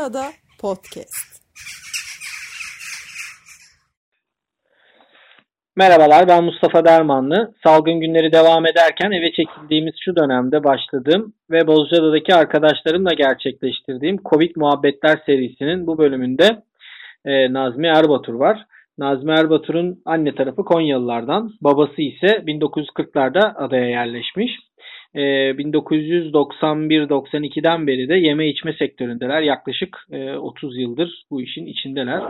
Bozcaada Podcast. Merhabalar ben Mustafa Dermanlı. Salgın günleri devam ederken eve çekildiğimiz şu dönemde başladığım ve Bozcaada'daki arkadaşlarımla gerçekleştirdiğim Covid Muhabbetler serisinin bu bölümünde e, Nazmi Erbatur var. Nazmi Erbatur'un anne tarafı Konyalılardan, babası ise 1940'larda adaya yerleşmiş. 1991-92'den ee, beri de yeme içme sektöründeler. Yaklaşık 30 e, yıldır bu işin içindeler.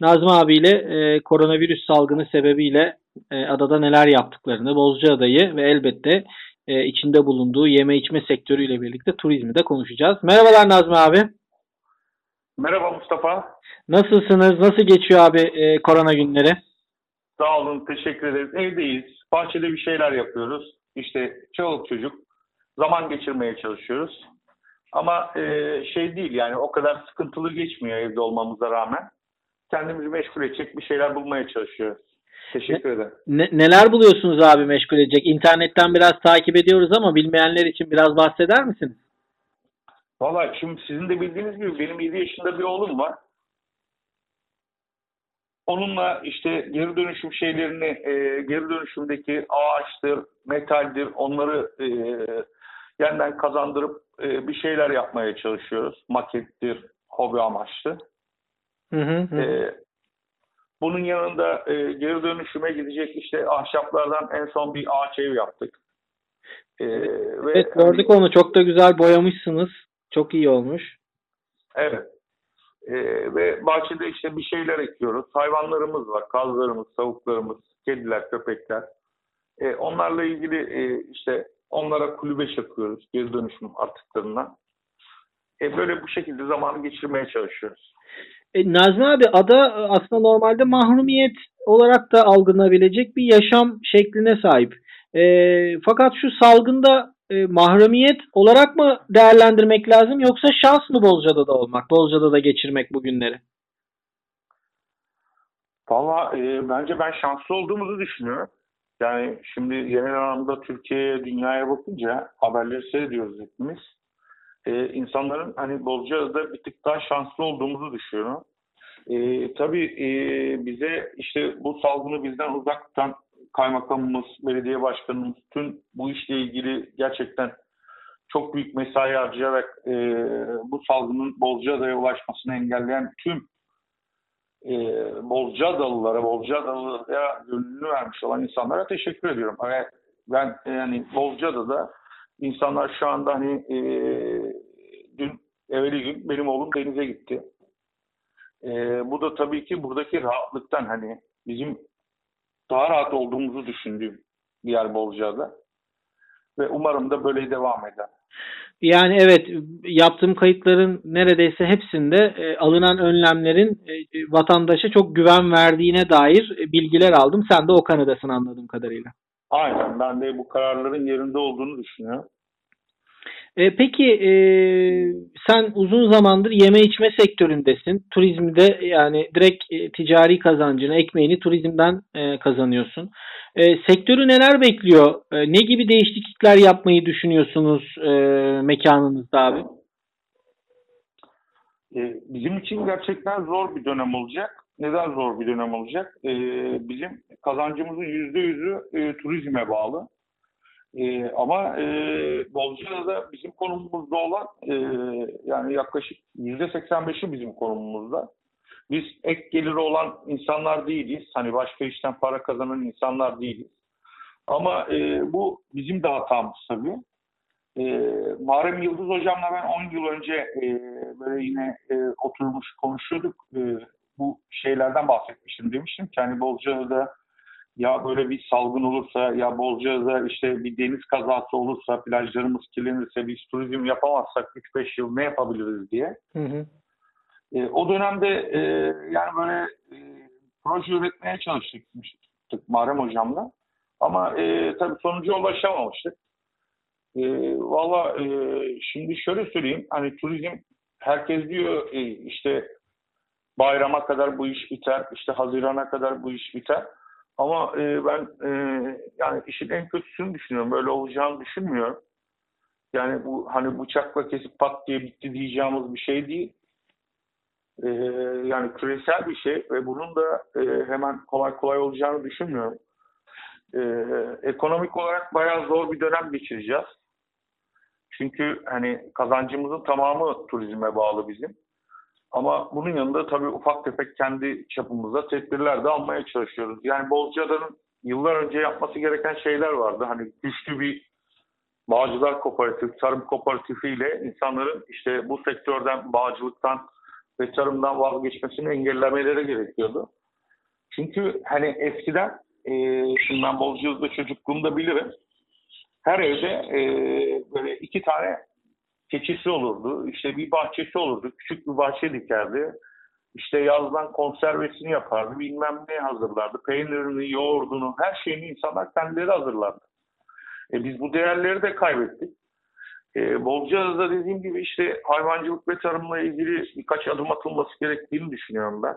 Nazım abiyle e, koronavirüs salgını sebebiyle e, adada neler yaptıklarını, Bozcaada'yı ve elbette içinde bulunduğu yeme içme sektörüyle birlikte turizmi de konuşacağız. Merhabalar Nazmi abi. Merhaba Mustafa. Nasılsınız? Nasıl geçiyor abi korona günleri? Sağ olun, teşekkür ederiz. Evdeyiz. Bahçede bir şeyler yapıyoruz. İşte çoluk çocuk zaman geçirmeye çalışıyoruz. Ama e, şey değil yani o kadar sıkıntılı geçmiyor evde olmamıza rağmen. Kendimizi meşgul edecek bir şeyler bulmaya çalışıyoruz. Teşekkür ederim. Ne, neler buluyorsunuz abi meşgul edecek? İnternetten biraz takip ediyoruz ama bilmeyenler için biraz bahseder misiniz? Valla şimdi sizin de bildiğiniz gibi benim 7 yaşında bir oğlum var. Onunla işte geri dönüşüm şeylerini, e, geri dönüşümdeki ağaçtır, metaldir onları e, yeniden kazandırıp e, bir şeyler yapmaya çalışıyoruz. Makettir, hobi amaçlı. Hı hı hı. E, bunun yanında e, geri dönüşüme gidecek işte ahşaplardan en son bir ağaç ev yaptık. E, ve evet gördük hani, onu çok da güzel boyamışsınız. Çok iyi olmuş. Evet. E, ve bahçede işte bir şeyler ekiyoruz. Hayvanlarımız var. Kazlarımız, tavuklarımız, kediler, köpekler. E, onlarla ilgili e, işte Onlara kulübe çakıyoruz geri dönüşüm artıklarından. E böyle bu şekilde zamanı geçirmeye çalışıyoruz. E, Nazmi abi ada aslında normalde mahrumiyet olarak da algılanabilecek bir yaşam şekline sahip. E, fakat şu salgında e, mahrumiyet olarak mı değerlendirmek lazım yoksa şans mı Bolca'da da olmak, Bolca'da da geçirmek bu günleri? Valla e, bence ben şanslı olduğumuzu düşünüyorum. Yani şimdi genel anlamda Türkiye'ye, dünyaya bakınca haberleri seyrediyoruz hepimiz. Ee, insanların hani Bozcaada'da bir tık daha şanslı olduğumuzu düşünüyorum. Ee, tabii e, bize işte bu salgını bizden uzaktan kaymakamımız, belediye başkanımız tüm bu işle ilgili gerçekten çok büyük mesai harcayarak e, bu salgının Bozcaada'ya ulaşmasını engelleyen tüm e, Bozcaadalılara, Bozcaadalılara gönlünü vermiş olan insanlara teşekkür ediyorum. Ve ben yani Bozcaada'da insanlar şu anda hani e, dün evveli gün benim oğlum denize gitti. E, bu da tabii ki buradaki rahatlıktan hani bizim daha rahat olduğumuzu düşündüğüm bir yer Bozcaada. Ve umarım da böyle devam eder. Yani evet yaptığım kayıtların neredeyse hepsinde e, alınan önlemlerin e, vatandaşa çok güven verdiğine dair e, bilgiler aldım. Sen de o kanadasın anladığım kadarıyla. Aynen ben de bu kararların yerinde olduğunu düşünüyorum. E, peki e, sen uzun zamandır yeme içme sektöründesin. Turizmde yani direkt e, ticari kazancını, ekmeğini turizmden e, kazanıyorsun. E, sektörü neler bekliyor? E, ne gibi değişiklikler yapmayı düşünüyorsunuz e, mekanınızda abi? E, bizim için gerçekten zor bir dönem olacak. Neden zor bir dönem olacak? E, bizim kazancımızın yüzde yüzü e, turizme bağlı. E, ama e, Bozcaada'da bizim konumumuzda olan e, yani yaklaşık yüzde 85'i bizim konumumuzda. Biz ek geliri olan insanlar değiliz. Hani başka işten para kazanan insanlar değiliz. Ama e, bu bizim de hatamız tabii. E, Muharrem Yıldız hocamla ben 10 yıl önce e, böyle yine e, oturmuş konuşuyorduk. E, bu şeylerden bahsetmiştim. Demiştim ki hani Bozcaada'da ya böyle bir salgın olursa ya Bolca'da işte bir deniz kazası olursa plajlarımız kirlenirse biz turizm yapamazsak 3-5 yıl ne yapabiliriz diye. Hı hı. E, o dönemde e, yani böyle e, proje üretmeye çalıştık Muharrem Hocam'la. Ama e, tabii sonuca ulaşamamıştık. E, Valla e, şimdi şöyle söyleyeyim hani turizm herkes diyor e, işte bayrama kadar bu iş biter, işte Haziran'a kadar bu iş biter. Ama e, ben e, yani işin en kötüsünü düşünüyorum. Böyle olacağını düşünmüyorum. Yani bu hani bıçakla kesip pat diye bitti diyeceğimiz bir şey değil. E, yani küresel bir şey ve bunun da e, hemen kolay kolay olacağını düşünmüyorum. E, ekonomik olarak bayağı zor bir dönem geçireceğiz. Çünkü hani kazancımızın tamamı turizme bağlı bizim. Ama bunun yanında tabii ufak tefek kendi çapımızda tedbirler de almaya çalışıyoruz. Yani Bozcaada'nın yıllar önce yapması gereken şeyler vardı. Hani güçlü bir Bağcılar Kooperatif, Tarım Kooperatifi ile insanların işte bu sektörden, bağcılıktan ve tarımdan vazgeçmesini engellemeleri gerekiyordu. Çünkü hani eskiden, e, şimdi ben Bozcaada'da çocukluğumda bilirim, her evde e, böyle iki tane keçisi olurdu. İşte bir bahçesi olurdu. Küçük bir bahçe dikerdi. İşte yazdan konservesini yapardı. Bilmem ne hazırlardı. Peynirini, yoğurdunu, her şeyini insanlar kendileri hazırlardı. E, biz bu değerleri de kaybettik. E, Bolca'da dediğim gibi işte hayvancılık ve tarımla ilgili birkaç adım atılması gerektiğini düşünüyorum ben.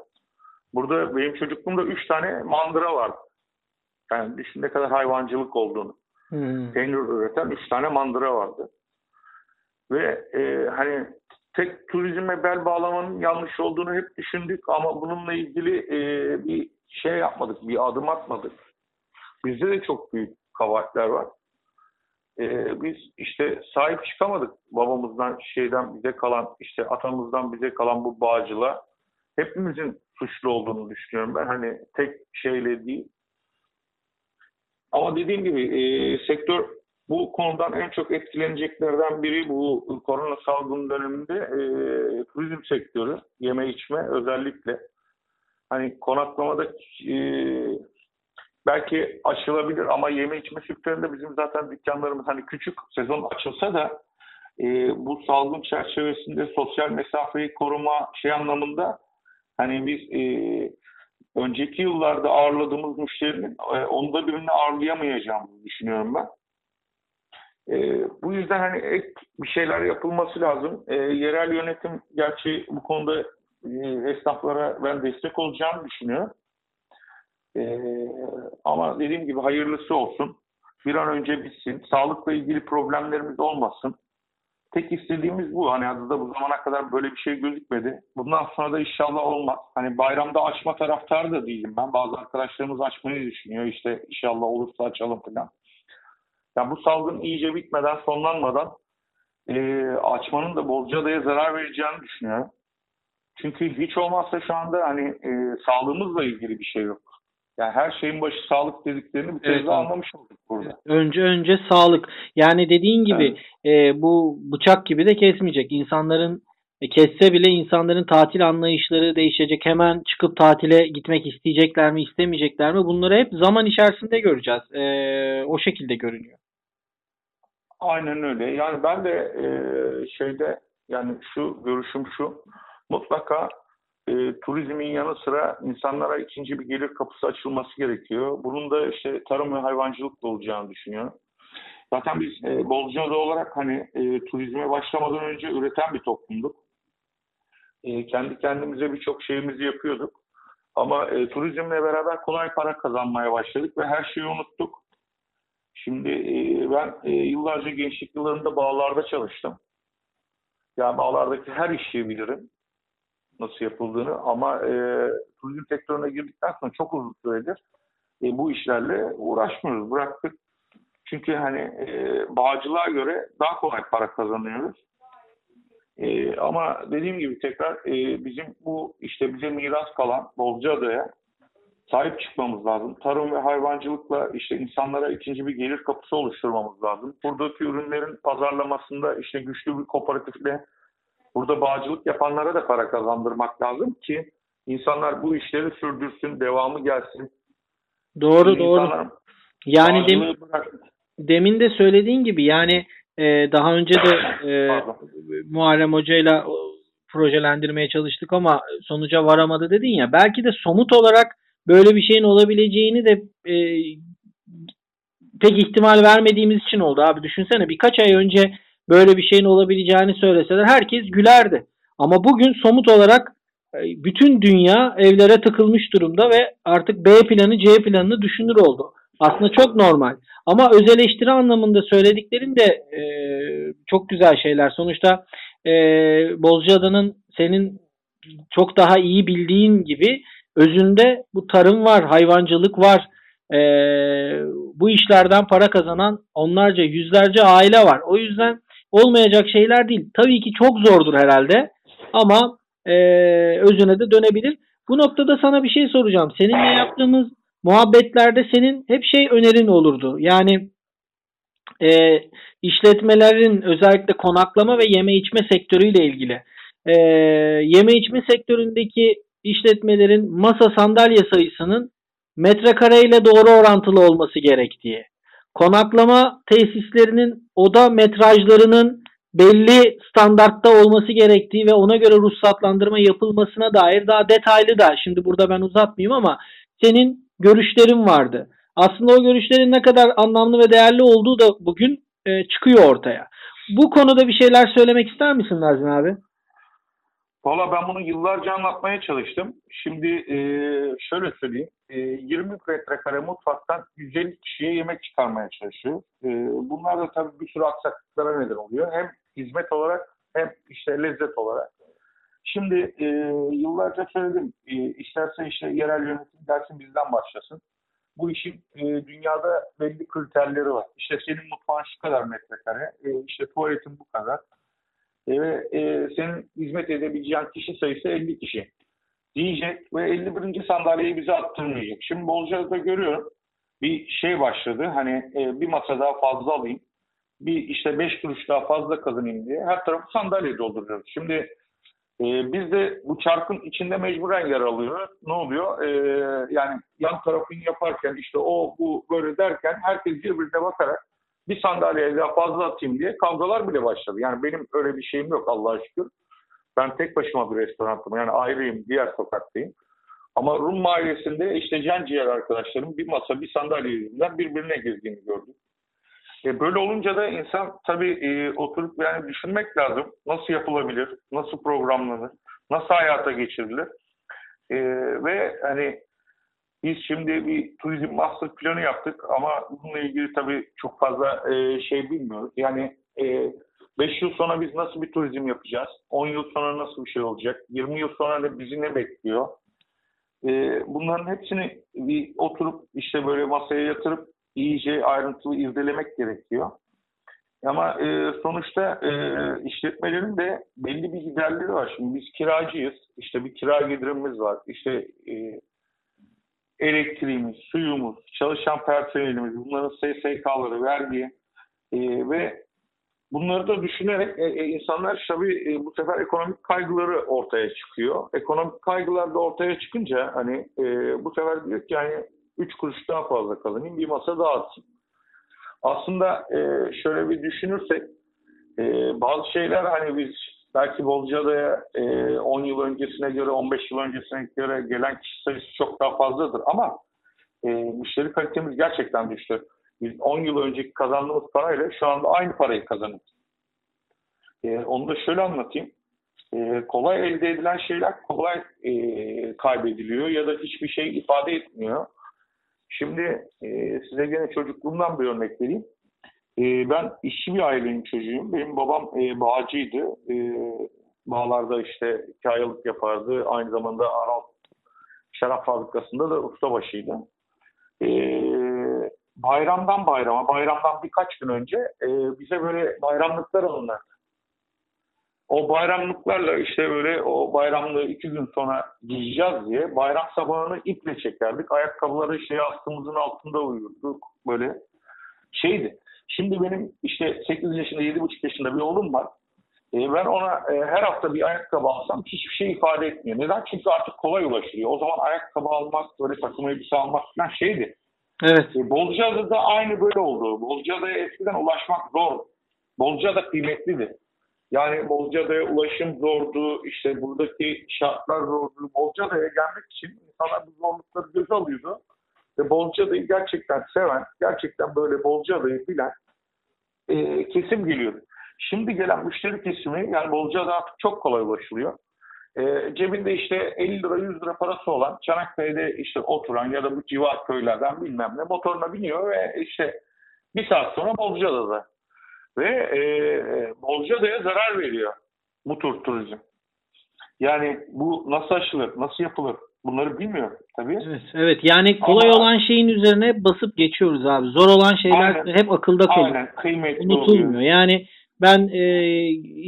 Burada benim çocukluğumda üç tane mandıra vardı. Yani düşün ne kadar hayvancılık olduğunu. Hmm. Peynir üreten üç tane mandıra vardı. Ve e, hani tek turizme bel bağlamanın yanlış olduğunu hep düşündük ama bununla ilgili e, bir şey yapmadık, bir adım atmadık. Bizde de çok büyük kabahatler var. E, biz işte sahip çıkamadık babamızdan, şeyden bize kalan, işte atamızdan bize kalan bu bağcıla. Hepimizin suçlu olduğunu düşünüyorum ben. Hani tek şeyle değil. Ama dediğim gibi e, sektör bu konudan en çok etkileneceklerden biri bu korona salgın döneminde e, turizm sektörü, yeme içme özellikle. Hani konaklamada e, belki aşılabilir ama yeme içme sektöründe bizim zaten dükkanlarımız hani küçük sezon açılsa da e, bu salgın çerçevesinde sosyal mesafeyi koruma şey anlamında hani biz e, önceki yıllarda ağırladığımız müşterinin e, onda birini ağırlayamayacağımızı düşünüyorum ben. E, bu yüzden hani ek bir şeyler yapılması lazım. E, yerel yönetim gerçi bu konuda e, esnaflara ben destek olacağını düşünüyorum. E, ama dediğim gibi hayırlısı olsun. Bir an önce bitsin. Sağlıkla ilgili problemlerimiz olmasın. Tek istediğimiz bu. Hani adı da bu zamana kadar böyle bir şey gözükmedi. Bundan sonra da inşallah olmaz. Hani bayramda açma taraftarı da değilim ben. Bazı arkadaşlarımız açmayı düşünüyor. İşte inşallah olursa açalım falan. Yani bu salgın iyice bitmeden, sonlanmadan e, açmanın da Bozcaada'ya zarar vereceğini düşünüyorum. Çünkü hiç olmazsa şu anda hani e, sağlığımızla ilgili bir şey yok. Yani her şeyin başı sağlık dediklerini bir kez evet, anlamış olduk burada. Önce önce sağlık. Yani dediğin gibi evet. e, bu bıçak gibi de kesmeyecek. İnsanların e, kesse bile insanların tatil anlayışları değişecek. Hemen çıkıp tatile gitmek isteyecekler mi, istemeyecekler mi? Bunları hep zaman içerisinde göreceğiz. E, o şekilde görünüyor. Aynen öyle. Yani ben de e, şeyde yani şu görüşüm şu mutlaka e, turizmin yanı sıra insanlara ikinci bir gelir kapısı açılması gerekiyor. Bunun da işte tarım ve hayvancılık da olacağını düşünüyorum. Zaten biz e, Bozcaada olarak hani e, turizme başlamadan önce üreten bir toplumduk. E, kendi kendimize birçok şeyimizi yapıyorduk. Ama e, turizmle beraber kolay para kazanmaya başladık ve her şeyi unuttuk. Şimdi e, ben e, yıllarca gençlik yıllarında bağlarda çalıştım. Yani bağlardaki her işi bilirim nasıl yapıldığını ama e, turizm sektörüne girdikten sonra çok uzun süredir e, bu işlerle uğraşmıyoruz, bıraktık. Çünkü hani e, bağcılığa göre daha kolay para kazanıyoruz. E, ama dediğim gibi tekrar e, bizim bu işte bize miras kalan Bozcaada'ya sahip çıkmamız lazım. Tarım ve hayvancılıkla işte insanlara ikinci bir gelir kapısı oluşturmamız lazım. Buradaki ürünlerin pazarlamasında işte güçlü bir kooperatifle burada bağcılık yapanlara da para kazandırmak lazım ki insanlar bu işleri sürdürsün, devamı gelsin. Doğru Şimdi doğru. Yani dem, demin de söylediğin gibi yani e, daha önce de e, Muharrem Hoca ile projelendirmeye çalıştık ama sonuca varamadı dedin ya. Belki de somut olarak böyle bir şeyin olabileceğini de e, pek ihtimal vermediğimiz için oldu abi. Düşünsene birkaç ay önce böyle bir şeyin olabileceğini söyleseler herkes gülerdi. Ama bugün somut olarak e, bütün dünya evlere tıkılmış durumda ve artık B planı C planını düşünür oldu. Aslında çok normal. Ama öz eleştiri anlamında söylediklerin de e, çok güzel şeyler. Sonuçta e, Bozcaada'nın senin çok daha iyi bildiğin gibi özünde bu tarım var, hayvancılık var. E, bu işlerden para kazanan onlarca, yüzlerce aile var. O yüzden olmayacak şeyler değil. Tabii ki çok zordur herhalde ama e, özüne de dönebilir. Bu noktada sana bir şey soracağım. Seninle yaptığımız muhabbetlerde senin hep şey önerin olurdu. Yani e, işletmelerin özellikle konaklama ve yeme içme sektörüyle ilgili e, yeme içme sektöründeki işletmelerin masa sandalye sayısının metrekareyle doğru orantılı olması gerektiği, konaklama tesislerinin oda metrajlarının belli standartta olması gerektiği ve ona göre ruhsatlandırma yapılmasına dair daha detaylı da şimdi burada ben uzatmayayım ama senin görüşlerin vardı. Aslında o görüşlerin ne kadar anlamlı ve değerli olduğu da bugün e, çıkıyor ortaya. Bu konuda bir şeyler söylemek ister misin Nazmi abi? Valla ben bunu yıllarca anlatmaya çalıştım. Şimdi e, şöyle söyleyeyim. E, 20 metrekare mutfaktan 150 kişiye yemek çıkarmaya çalışıyor. E, bunlar da tabii bir sürü aksaklıklara neden oluyor. Hem hizmet olarak hem işte lezzet olarak. Şimdi e, yıllarca söyledim. E, isterse işte yerel yönetim dersin bizden başlasın. Bu işin e, dünyada belli kriterleri var. İşte senin mutfağın şu kadar metrekare, e, işte tuvaletin bu kadar e, ve e, senin hizmet edebileceğin kişi sayısı 50 kişi diyecek ve 51. sandalyeyi bize attırmayacak. Şimdi Bolca'da görüyorum bir şey başladı. Hani e, bir masa daha fazla alayım. Bir işte 5 kuruş daha fazla kazanayım diye her tarafı sandalye dolduruyoruz. Şimdi e, biz de bu çarkın içinde mecburen yer alıyoruz. Ne oluyor? E, yani yan tarafını yaparken işte o bu böyle derken herkes birbirine bakarak bir sandalyeye daha fazla atayım diye kavgalar bile başladı. Yani benim öyle bir şeyim yok Allah'a şükür. Ben tek başıma bir restoranım. Yani ayrıyım, diğer sokaktayım. Ama Rum mahallesinde işte can ciğer arkadaşlarım bir masa, bir sandalye yüzünden birbirine girdiğini gördüm. E böyle olunca da insan tabii e, oturup yani düşünmek lazım. Nasıl yapılabilir, nasıl programlanır, nasıl hayata geçirilir. E, ve hani biz şimdi bir turizm master planı yaptık ama bununla ilgili tabii çok fazla e, şey bilmiyoruz. Yani 5 e, yıl sonra biz nasıl bir turizm yapacağız? 10 yıl sonra nasıl bir şey olacak? 20 yıl sonra da bizi ne bekliyor? E, bunların hepsini bir oturup işte böyle masaya yatırıp iyice ayrıntılı irdelemek gerekiyor. Ama e, sonuçta e, işletmelerin de belli bir giderleri var. Şimdi biz kiracıyız. İşte bir kira gelirimiz var. İşte e, elektriğimiz, suyumuz, çalışan personelimiz, bunların SSK'ları, vergi e, ve bunları da düşünerek e, e, insanlar tabii e, bu sefer ekonomik kaygıları ortaya çıkıyor. Ekonomik kaygılar da ortaya çıkınca hani e, bu sefer diyor ki yani 3 kuruş daha fazla kazanayım bir masa daha atsın. Aslında e, şöyle bir düşünürsek e, bazı şeyler hani biz belki Bozcaada'ya e, 10 yıl öncesine göre 15 yıl öncesine göre gelen kişi sayısı çok daha fazladır ama e, müşteri kalitemiz gerçekten düştü. Biz 10 yıl önceki kazandığımız parayla şu anda aynı parayı kazanıyoruz. E, onu da şöyle anlatayım. E, kolay elde edilen şeyler kolay e, kaybediliyor ya da hiçbir şey ifade etmiyor. Şimdi e, size gene çocukluğumdan bir örnek vereyim. E, ben işçi bir ailenin çocuğuyum. Benim babam e, bağcıydı. E, bağlarda işte kayalık yapardı. Aynı zamanda Aral şarap fabrikasında da ustabaşıydı. E, bayramdan bayrama, bayramdan birkaç gün önce e, bize böyle bayramlıklar alınırdı. O bayramlıklarla işte böyle o bayramlığı iki gün sonra giyeceğiz diye bayram sabahını iple çekerdik. Ayakkabıları şey astığımızın altında uyurduk. Böyle şeydi. Şimdi benim işte 8 yaşında 7,5 yaşında bir oğlum var. E, ben ona e, her hafta bir ayakkabı alsam hiçbir şey ifade etmiyor. Neden? Çünkü artık kolay ulaşılıyor. O zaman ayakkabı almak, böyle takım elbise almak falan şeydi. Evet. E, Bolca'da aynı böyle oldu. Bolca'da eskiden ulaşmak zor. Bolca'da kıymetliydi. Yani Bolca'da'ya ulaşım zordu. İşte buradaki şartlar zordu. Bolca'da'ya gelmek için insanlar bu zorlukları göze alıyordu. Ve Bolca'da'yı gerçekten seven, gerçekten böyle Bolca'da'yı bilen e, kesim geliyordu. Şimdi gelen müşteri kesimi yani Bolca'da artık çok kolay ulaşılıyor. E, cebinde işte 50 lira 100 lira parası olan Çanakkale'de işte oturan ya da bu civar köylerden bilmem ne motoruna biniyor ve işte bir saat sonra Bolca'da ve e, Bolca'da'ya zarar veriyor bu tur turizm. Yani bu nasıl aşılır, nasıl yapılır bunları bilmiyorum tabii. Evet, evet. yani kolay Ama- olan şeyin üzerine basıp geçiyoruz abi. Zor olan şeyler Aynen. hep akılda kalıyor. Aynen kıymetli Unutulmuyor. oluyor. Yani ben e,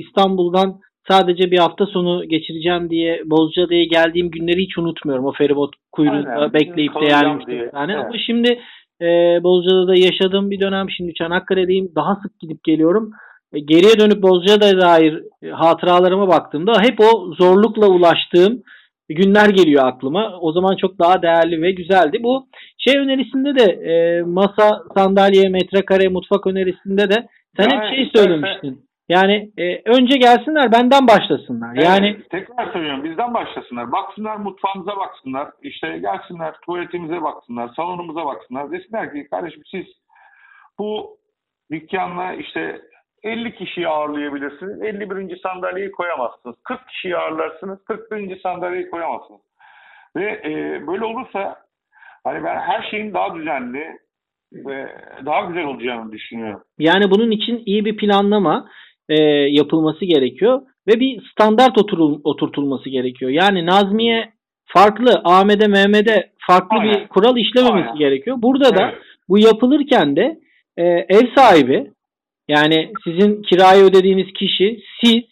İstanbul'dan sadece bir hafta sonu geçireceğim diye Bozcaada'ya geldiğim günleri hiç unutmuyorum. O feribot kuyruğunda Aynen. bekleyip de yermiştim tane. Evet. Ama şimdi e, Bozcaada'da yaşadığım bir dönem. Şimdi Çanakkale'deyim. Daha sık gidip geliyorum. E, geriye dönüp Bozcaada'ya dair e, hatıralarıma baktığımda hep o zorlukla ulaştığım günler geliyor aklıma. O zaman çok daha değerli ve güzeldi. Bu şey önerisinde de e, masa, sandalye, metrekare, mutfak önerisinde de sen Yani hep şey söylemiştin. Yani e, önce gelsinler benden başlasınlar. Evet, Yani tekrar söylüyorum bizden başlasınlar. Baksınlar mutfağımıza baksınlar. işte gelsinler tuvaletimize baksınlar. Salonumuza baksınlar. Desinler ki kardeşim siz bu dükkanla işte 50 kişiyi ağırlayabilirsiniz. 51. sandalyeyi koyamazsınız. 40 kişiyi ağırlarsınız. 41. sandalyeyi koyamazsınız. Ve e, böyle olursa hani ben her şeyin daha düzenli ve daha güzel olacağını düşünüyorum. yani bunun için iyi bir planlama e, yapılması gerekiyor ve bir standart oturul, oturtulması gerekiyor. Yani Nazmiye farklı, Ahmet'e, Mehmet'e farklı bir Aynen. kural işlememesi Aynen. gerekiyor. Burada da Evet. bu yapılırken de e, ev sahibi yani sizin kirayı ödediğiniz kişi siz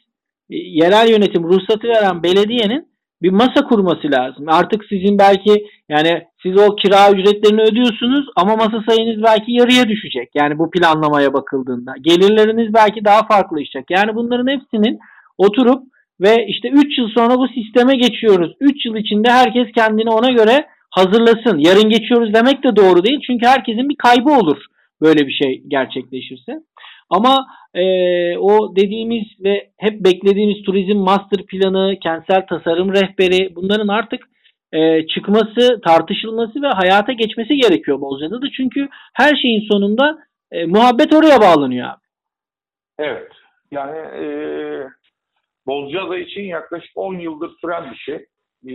e, yerel yönetim ruhsatı veren belediyenin bir masa kurması lazım. Artık sizin belki yani siz o kira ücretlerini ödüyorsunuz ama masa sayınız belki yarıya düşecek. Yani bu planlamaya bakıldığında. Gelirleriniz belki daha farklılaşacak. Yani bunların hepsinin oturup ve işte 3 yıl sonra bu sisteme geçiyoruz. 3 yıl içinde herkes kendini ona göre hazırlasın. Yarın geçiyoruz demek de doğru değil. Çünkü herkesin bir kaybı olur böyle bir şey gerçekleşirse. Ama e, o dediğimiz ve hep beklediğimiz turizm master planı, kentsel tasarım rehberi bunların artık e, çıkması, tartışılması ve hayata geçmesi gerekiyor Bozcaada'da. Çünkü her şeyin sonunda e, muhabbet oraya bağlanıyor abi. Evet. Yani e, Bozcaada için yaklaşık 10 yıldır süren bir şey. E,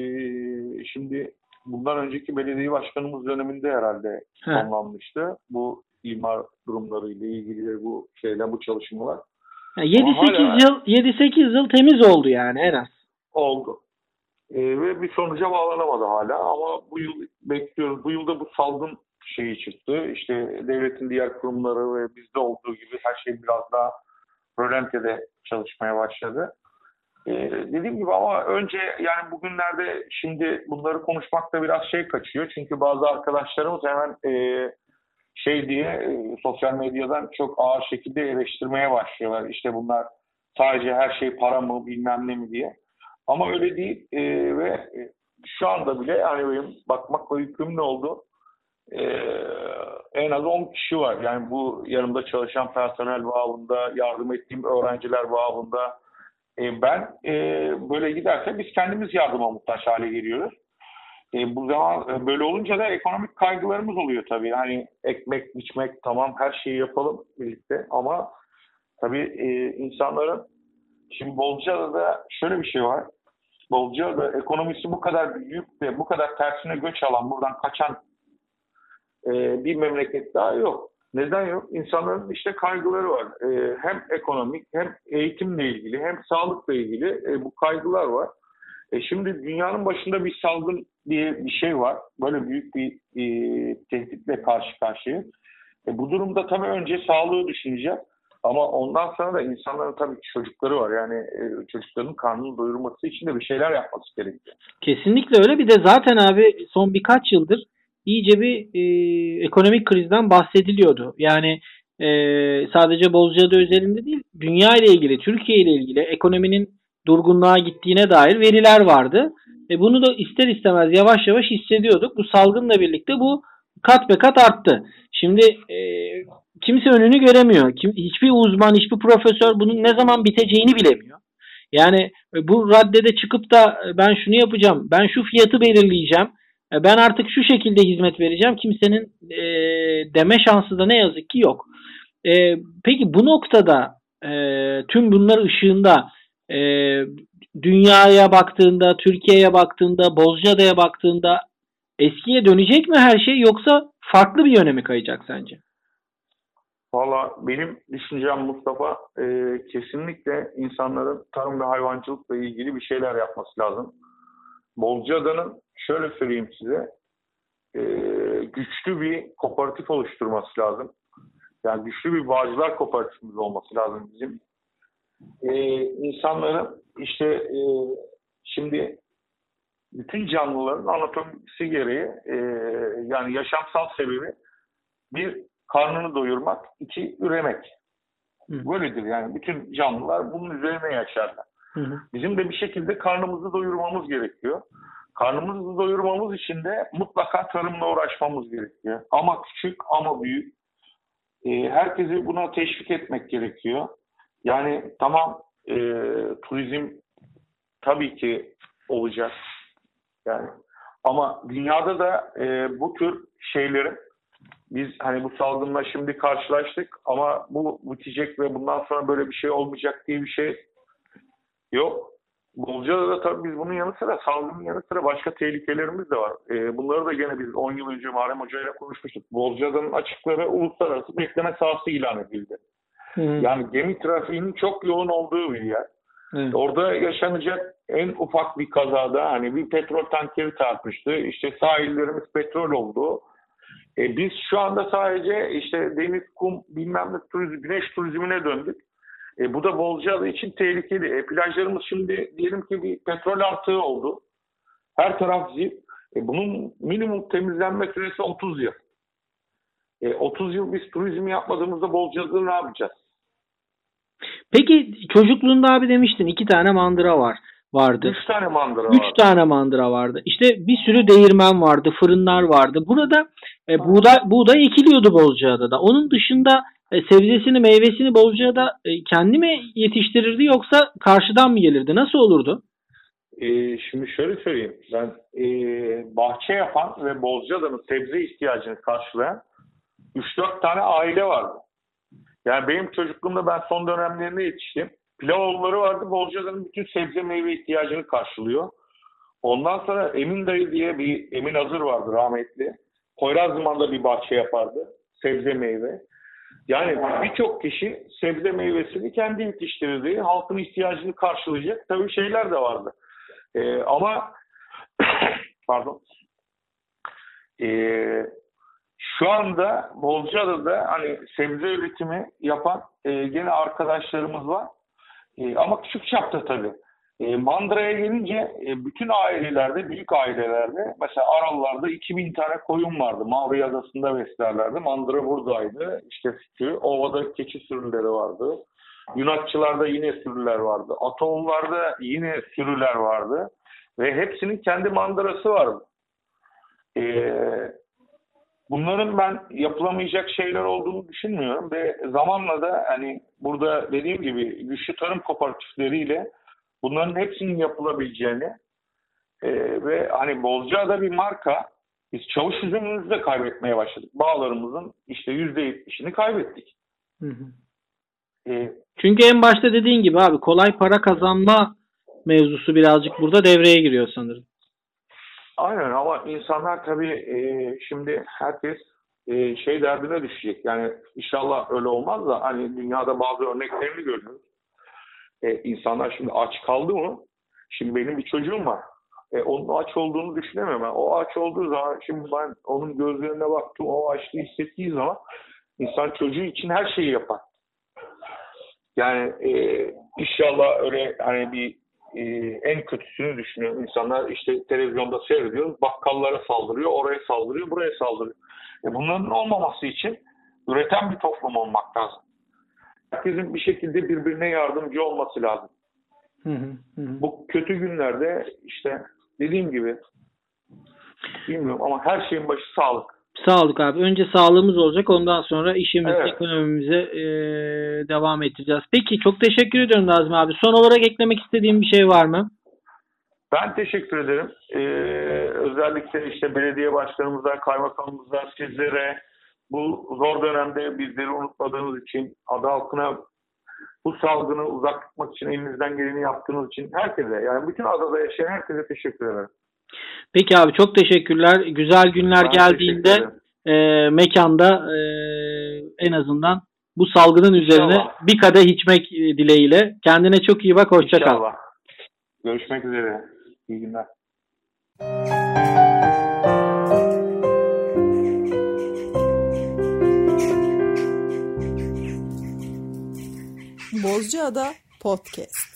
şimdi bundan önceki belediye başkanımız döneminde herhalde He. tamamlanmıştı. Bu imar durumlarıyla ilgili bu şeyler, bu çalışmalar Yani 7-8 hala- yıl 7-8 yıl temiz oldu yani en az. oldu. E, ve bir sonuca bağlanamadı hala ama bu yıl bekliyoruz. Bu yılda bu salgın şeyi çıktı. İşte devletin diğer kurumları ve bizde olduğu gibi her şey biraz daha rölantede çalışmaya başladı. Ee, dediğim gibi ama önce yani bugünlerde şimdi bunları konuşmakta biraz şey kaçıyor. Çünkü bazı arkadaşlarımız hemen e, şey diye e, sosyal medyadan çok ağır şekilde eleştirmeye başlıyorlar. İşte bunlar sadece her şey para mı bilmem ne mi diye. Ama öyle değil E, ve e, şu anda bile yani benim bakmakla yükümlü oldu. Ee, en az 10 kişi var. Yani bu yanımda çalışan personel bağımında, yardım ettiğim öğrenciler bağımında. Ee, ben e, böyle giderse biz kendimiz yardıma muhtaç hale geliyoruz. E, bu zaman e, böyle olunca da ekonomik kaygılarımız oluyor tabii. Hani ekmek, biçmek tamam her şeyi yapalım birlikte ama tabii e, insanların şimdi Bolca'da şöyle bir şey var. Bolca'da ekonomisi bu kadar büyük ve bu kadar tersine göç alan, buradan kaçan e, bir memleket daha yok. Neden yok? İnsanların işte kaygıları var. E, hem ekonomik hem eğitimle ilgili hem sağlıkla ilgili e, bu kaygılar var. E, şimdi dünyanın başında bir salgın diye bir şey var. Böyle büyük bir e, tehditle karşı karşıya. E, bu durumda tabii önce sağlığı düşüneceğiz. Ama ondan sonra da insanların tabii çocukları var. Yani e, çocukların karnını doyurması için de bir şeyler yapması gerekiyor. Kesinlikle öyle. Bir de zaten abi son birkaç yıldır iyice bir e, ekonomik krizden bahsediliyordu. Yani e, sadece Bozcaada özelinde değil, dünya ile ilgili, Türkiye ile ilgili ekonominin durgunluğa gittiğine dair veriler vardı. E, bunu da ister istemez yavaş yavaş hissediyorduk. Bu salgınla birlikte bu kat be kat arttı. Şimdi e, kimse önünü göremiyor. Kim, hiçbir uzman, hiçbir profesör bunun ne zaman biteceğini bilemiyor. Yani e, bu raddede çıkıp da e, ben şunu yapacağım, ben şu fiyatı belirleyeceğim, e, ben artık şu şekilde hizmet vereceğim kimsenin e, deme şansı da ne yazık ki yok. E, peki bu noktada e, tüm bunlar ışığında e, dünyaya baktığında, Türkiye'ye baktığında, Bozcaada'ya baktığında eskiye dönecek mi her şey yoksa farklı bir yöne mi kayacak sence? Valla benim düşüncem Mustafa e, kesinlikle insanların tarım ve hayvancılıkla ilgili bir şeyler yapması lazım. Bolcada'nın şöyle söyleyeyim size e, güçlü bir kooperatif oluşturması lazım. Yani güçlü bir bağcılar kooperatifimiz olması lazım bizim. E, insanların işte e, şimdi bütün canlıların anatomisi gereği e, yani yaşamsal sebebi bir karnını doyurmak, iki üremek. Hı. Böyledir yani bütün canlılar bunun üzerine yaşarlar. Hı hı. Bizim de bir şekilde karnımızı doyurmamız gerekiyor. Karnımızı doyurmamız için de mutlaka tarımla uğraşmamız gerekiyor. Ama küçük ama büyük. E, herkesi buna teşvik etmek gerekiyor. Yani tamam e, turizm tabii ki olacak. Yani ama dünyada da e, bu tür şeylerin biz hani bu salgınla şimdi karşılaştık ama bu bitecek ve bundan sonra böyle bir şey olmayacak diye bir şey yok. Bolca'da da tabii biz bunun yanı sıra salgının yanı sıra başka tehlikelerimiz de var. E, bunları da gene biz 10 yıl önce Muharrem Hoca ile konuşmuştuk. Bolca'nın açıkları uluslararası bekleme sahası ilan edildi. Hı. Yani gemi trafiğinin çok yoğun olduğu bir yer. Hı. Orada yaşanacak en ufak bir kazada hani bir petrol tankeri çarpmıştı. İşte sahillerimiz petrol oldu. E, biz şu anda sadece işte deniz, kum, bilmem ne turizm, güneş turizmine döndük. E, bu da Bolcaada için tehlikeli. E, plajlarımız şimdi diyelim ki bir petrol artığı oldu. Her taraf zil. E, bunun minimum temizlenme süresi 30 yıl. E, 30 yıl biz turizm yapmadığımızda Bolcaada'da ne yapacağız? Peki çocukluğunda abi demiştin iki tane mandıra var vardı. Üç tane mandıra Üç vardı. tane mandıra vardı. İşte bir sürü değirmen vardı, fırınlar vardı. Burada e, buğday, buğday ekiliyordu Bolca'da da. Onun dışında e, sebzesini, meyvesini Bolca'da e, kendi mi yetiştirirdi yoksa karşıdan mı gelirdi? Nasıl olurdu? E, şimdi şöyle söyleyeyim. Ben e, bahçe yapan ve Bolca'danın sebze ihtiyacını karşılayan 3-4 tane aile vardı. Yani benim çocukluğumda ben son dönemlerinde yetiştim. Pilavoğulları vardı. Bolca'nın bütün sebze meyve ihtiyacını karşılıyor. Ondan sonra Emin Dayı diye bir Emin Hazır vardı rahmetli. Poyrazlıman'da bir bahçe yapardı. Sebze meyve. Yani birçok kişi sebze meyvesini kendi yetiştirdiği, halkın ihtiyacını karşılayacak tabii şeyler de vardı. Ee, ama pardon ee, şu anda Bolca'da hani sebze üretimi yapan e, gene arkadaşlarımız var. E, ama küçük çapta tabii. E, Mandıra'ya gelince e, bütün ailelerde, büyük ailelerde mesela Aralılarda 2000 tane koyun vardı. Mavri Adası'nda beslerlerdi. Mandıra buradaydı. İşte sütü. Ovada keçi sürüleri vardı. Yunakçılarda yine sürüler vardı. Atollarda yine sürüler vardı. Ve hepsinin kendi mandırası vardı. Ee, bunların ben yapılamayacak şeyler olduğunu düşünmüyorum ve zamanla da hani burada dediğim gibi güçlü tarım kooperatifleriyle bunların hepsinin yapılabileceğini e, ve hani Bozcaada bir marka biz çavuş üzümümüzü de kaybetmeye başladık. Bağlarımızın işte yüzde yetmişini kaybettik. Hı hı. E, Çünkü en başta dediğin gibi abi kolay para kazanma mevzusu birazcık burada devreye giriyor sanırım. Aynen ama insanlar tabii e, şimdi herkes e, şey derdine düşecek. Yani inşallah öyle olmaz da hani dünyada bazı örneklerini görüyoruz. E, insanlar şimdi aç kaldı mı? Şimdi benim bir çocuğum var. E, onun aç olduğunu düşünemem. Ben. O aç olduğu zaman şimdi ben onun gözlerine baktım. O açlığı hissettiği zaman insan çocuğu için her şeyi yapar. Yani e, inşallah öyle hani bir e, en kötüsünü düşünüyor. İnsanlar işte televizyonda seyrediyor, bakkallara saldırıyor, oraya saldırıyor, buraya saldırıyor. E bunların olmaması için üreten bir toplum olmak lazım. Herkesin bir şekilde birbirine yardımcı olması lazım. Hı hı, hı. Bu kötü günlerde işte dediğim gibi bilmiyorum ama her şeyin başı sağlık. Sağlık abi. Önce sağlığımız olacak. Ondan sonra işimize, evet. ekonomimize e, devam edeceğiz. Peki çok teşekkür ediyorum Nazmi abi. Son olarak eklemek istediğim bir şey var mı? Ben teşekkür ederim. Ee, özellikle işte belediye başkanımıza, kaymakamımıza, sizlere bu zor dönemde bizleri unutmadığınız için, adı halkına bu salgını uzak tutmak için elinizden geleni yaptığınız için herkese, yani bütün adada yaşayan herkese teşekkür ederim. Peki abi çok teşekkürler. Güzel günler ben geldiğinde e, mekanda e, en azından bu salgının üzerine İnşallah. bir kadeh içmek e, dileğiyle. Kendine çok iyi bak. Hoşça kal. İnşallah. Görüşmek üzere. İyi günler. Bozcaada Podcast.